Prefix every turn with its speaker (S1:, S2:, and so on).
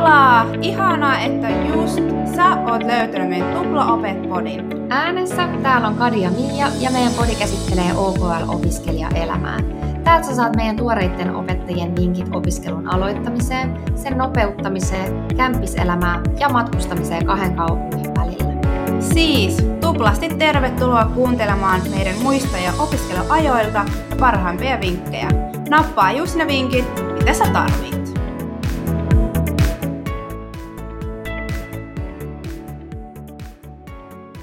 S1: palaa! Ihanaa, että just sä oot löytänyt meidän Tupla Opet podin.
S2: Äänessä täällä on Kadi ja Mia ja meidän podi käsittelee OKL-opiskelijaelämää. Täältä sä saat meidän tuoreiden opettajien vinkit opiskelun aloittamiseen, sen nopeuttamiseen, kämpiselämään ja matkustamiseen kahden kaupungin välillä.
S1: Siis, tuplasti tervetuloa kuuntelemaan meidän muista ja opiskeluajoilta parhaimpia vinkkejä. Nappaa just ne vinkit, mitä sä tarvit.